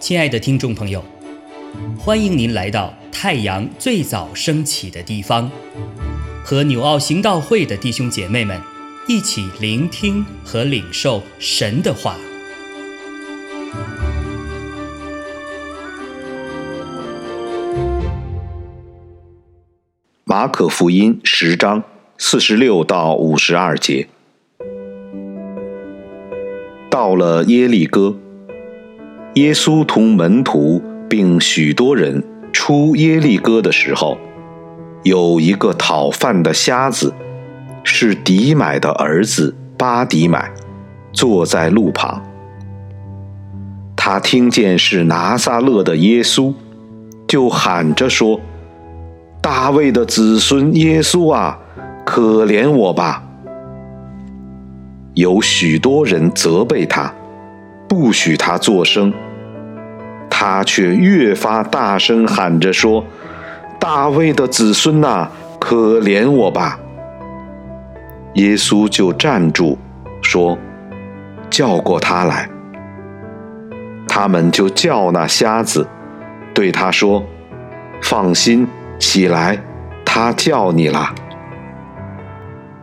亲爱的听众朋友，欢迎您来到太阳最早升起的地方，和纽奥行道会的弟兄姐妹们一起聆听和领受神的话。马可福音十章四十六到五十二节，到了耶利哥。耶稣同门徒并许多人出耶利哥的时候，有一个讨饭的瞎子，是迪买的儿子巴迪买，坐在路旁。他听见是拿撒勒的耶稣，就喊着说：“大卫的子孙耶稣啊，可怜我吧！”有许多人责备他。不许他作声，他却越发大声喊着说：“大卫的子孙呐，可怜我吧！”耶稣就站住，说：“叫过他来。”他们就叫那瞎子，对他说：“放心，起来，他叫你了。”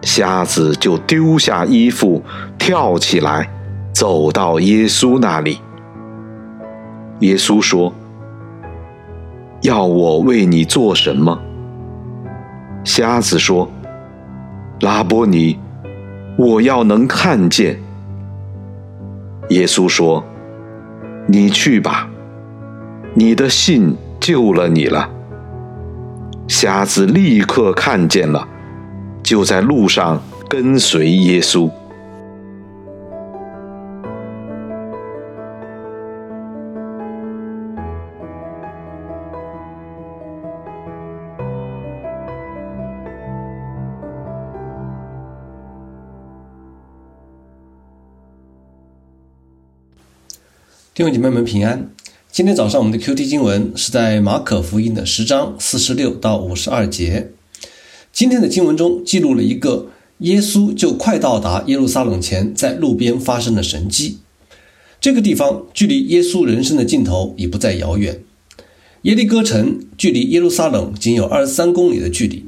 瞎子就丢下衣服，跳起来。走到耶稣那里，耶稣说：“要我为你做什么？”瞎子说：“拉波尼，我要能看见。”耶稣说：“你去吧，你的信救了你了。”瞎子立刻看见了，就在路上跟随耶稣。弟兄姐妹们平安。今天早上我们的 Q T 经文是在马可福音的十章四十六到五十二节。今天的经文中记录了一个耶稣就快到达耶路撒冷前，在路边发生的神迹。这个地方距离耶稣人生的尽头已不再遥远。耶利哥城距离耶路撒冷仅有二十三公里的距离。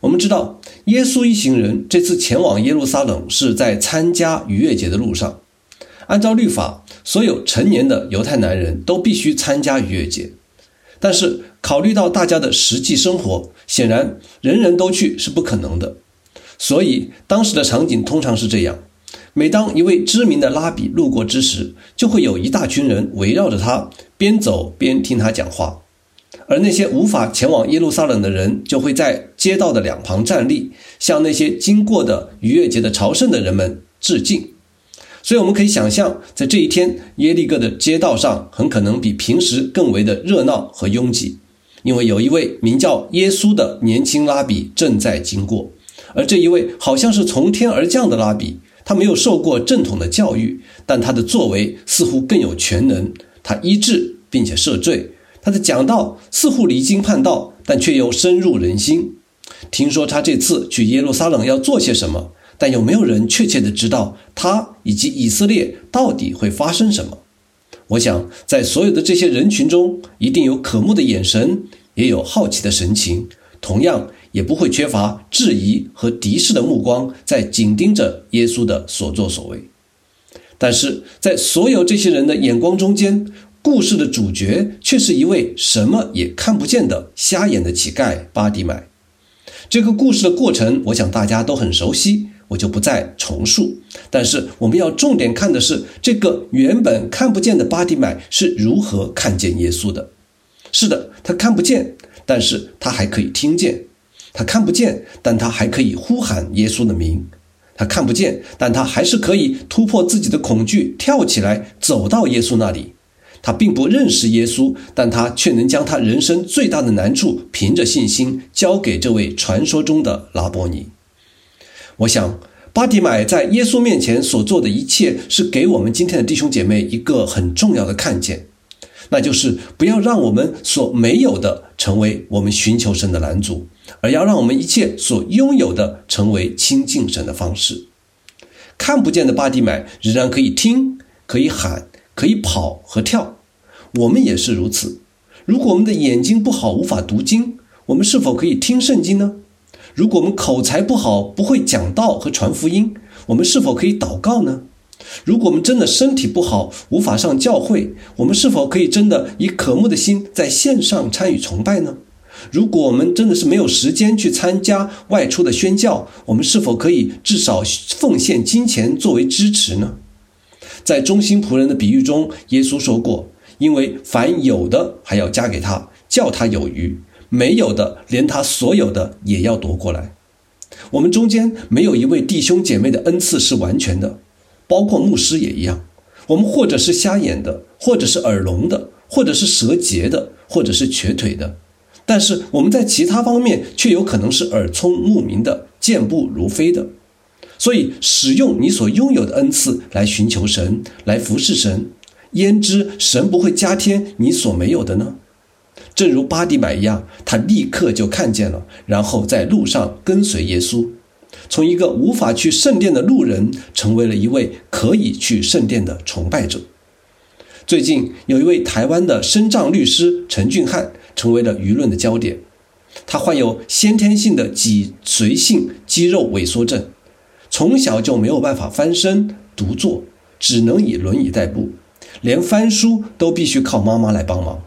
我们知道，耶稣一行人这次前往耶路撒冷是在参加逾越节的路上。按照律法，所有成年的犹太男人都必须参加逾越节。但是，考虑到大家的实际生活，显然人人都去是不可能的。所以，当时的场景通常是这样：每当一位知名的拉比路过之时，就会有一大群人围绕着他，边走边听他讲话。而那些无法前往耶路撒冷的人，就会在街道的两旁站立，向那些经过的逾越节的朝圣的人们致敬。所以我们可以想象，在这一天，耶利哥的街道上很可能比平时更为的热闹和拥挤，因为有一位名叫耶稣的年轻拉比正在经过。而这一位好像是从天而降的拉比，他没有受过正统的教育，但他的作为似乎更有全能。他医治并且赦罪，他的讲道似乎离经叛道，但却又深入人心。听说他这次去耶路撒冷要做些什么？但有没有人确切的知道他以及以色列到底会发生什么？我想，在所有的这些人群中，一定有渴慕的眼神，也有好奇的神情，同样也不会缺乏质疑和敌视的目光，在紧盯着耶稣的所作所为。但是在所有这些人的眼光中间，故事的主角却是一位什么也看不见的瞎眼的乞丐巴迪买。这个故事的过程，我想大家都很熟悉。我就不再重述，但是我们要重点看的是这个原本看不见的巴迪买是如何看见耶稣的。是的，他看不见，但是他还可以听见；他看不见，但他还可以呼喊耶稣的名；他看不见，但他还是可以突破自己的恐惧，跳起来走到耶稣那里。他并不认识耶稣，但他却能将他人生最大的难处，凭着信心交给这位传说中的拉波尼。我想，巴迪买在耶稣面前所做的一切，是给我们今天的弟兄姐妹一个很重要的看见，那就是不要让我们所没有的成为我们寻求神的拦阻，而要让我们一切所拥有的成为亲近神的方式。看不见的巴迪买仍然可以听、可以喊、可以跑和跳。我们也是如此。如果我们的眼睛不好，无法读经，我们是否可以听圣经呢？如果我们口才不好，不会讲道和传福音，我们是否可以祷告呢？如果我们真的身体不好，无法上教会，我们是否可以真的以渴慕的心在线上参与崇拜呢？如果我们真的是没有时间去参加外出的宣教，我们是否可以至少奉献金钱作为支持呢？在忠心仆人的比喻中，耶稣说过：“因为凡有的还要加给他，叫他有余；没有的，连他所有的也要夺过来。”我们中间没有一位弟兄姐妹的恩赐是完全的。包括牧师也一样，我们或者是瞎眼的，或者是耳聋的，或者是舌结的，或者是瘸腿的，但是我们在其他方面却有可能是耳聪目明的，健步如飞的。所以，使用你所拥有的恩赐来寻求神，来服侍神，焉知神不会加添你所没有的呢？正如巴迪买一样，他立刻就看见了，然后在路上跟随耶稣。从一个无法去圣殿的路人，成为了一位可以去圣殿的崇拜者。最近有一位台湾的身障律师陈俊汉成为了舆论的焦点。他患有先天性的脊髓性肌肉萎缩症，从小就没有办法翻身、独坐，只能以轮椅代步，连翻书都必须靠妈妈来帮忙。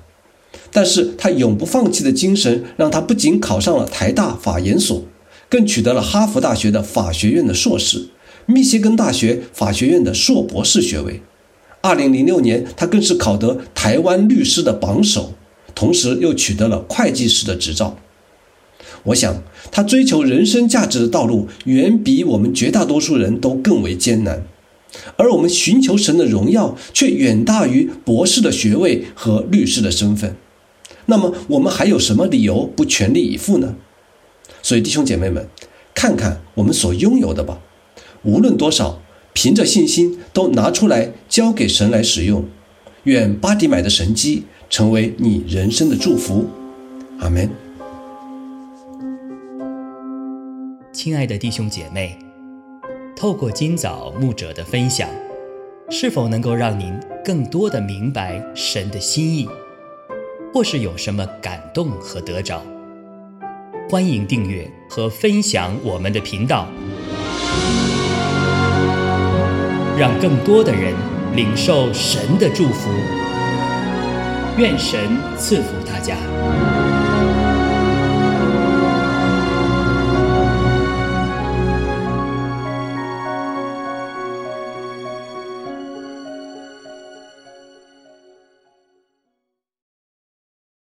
但是他永不放弃的精神，让他不仅考上了台大法研所。更取得了哈佛大学的法学院的硕士，密歇根大学法学院的硕博士学位。二零零六年，他更是考得台湾律师的榜首，同时又取得了会计师的执照。我想，他追求人生价值的道路远比我们绝大多数人都更为艰难，而我们寻求神的荣耀却远大于博士的学位和律师的身份。那么，我们还有什么理由不全力以赴呢？所以，弟兄姐妹们，看看我们所拥有的吧，无论多少，凭着信心都拿出来交给神来使用。愿巴迪买的神机成为你人生的祝福。阿门。亲爱的弟兄姐妹，透过今早牧者的分享，是否能够让您更多的明白神的心意，或是有什么感动和得着？欢迎订阅和分享我们的频道，让更多的人领受神的祝福。愿神赐福大家。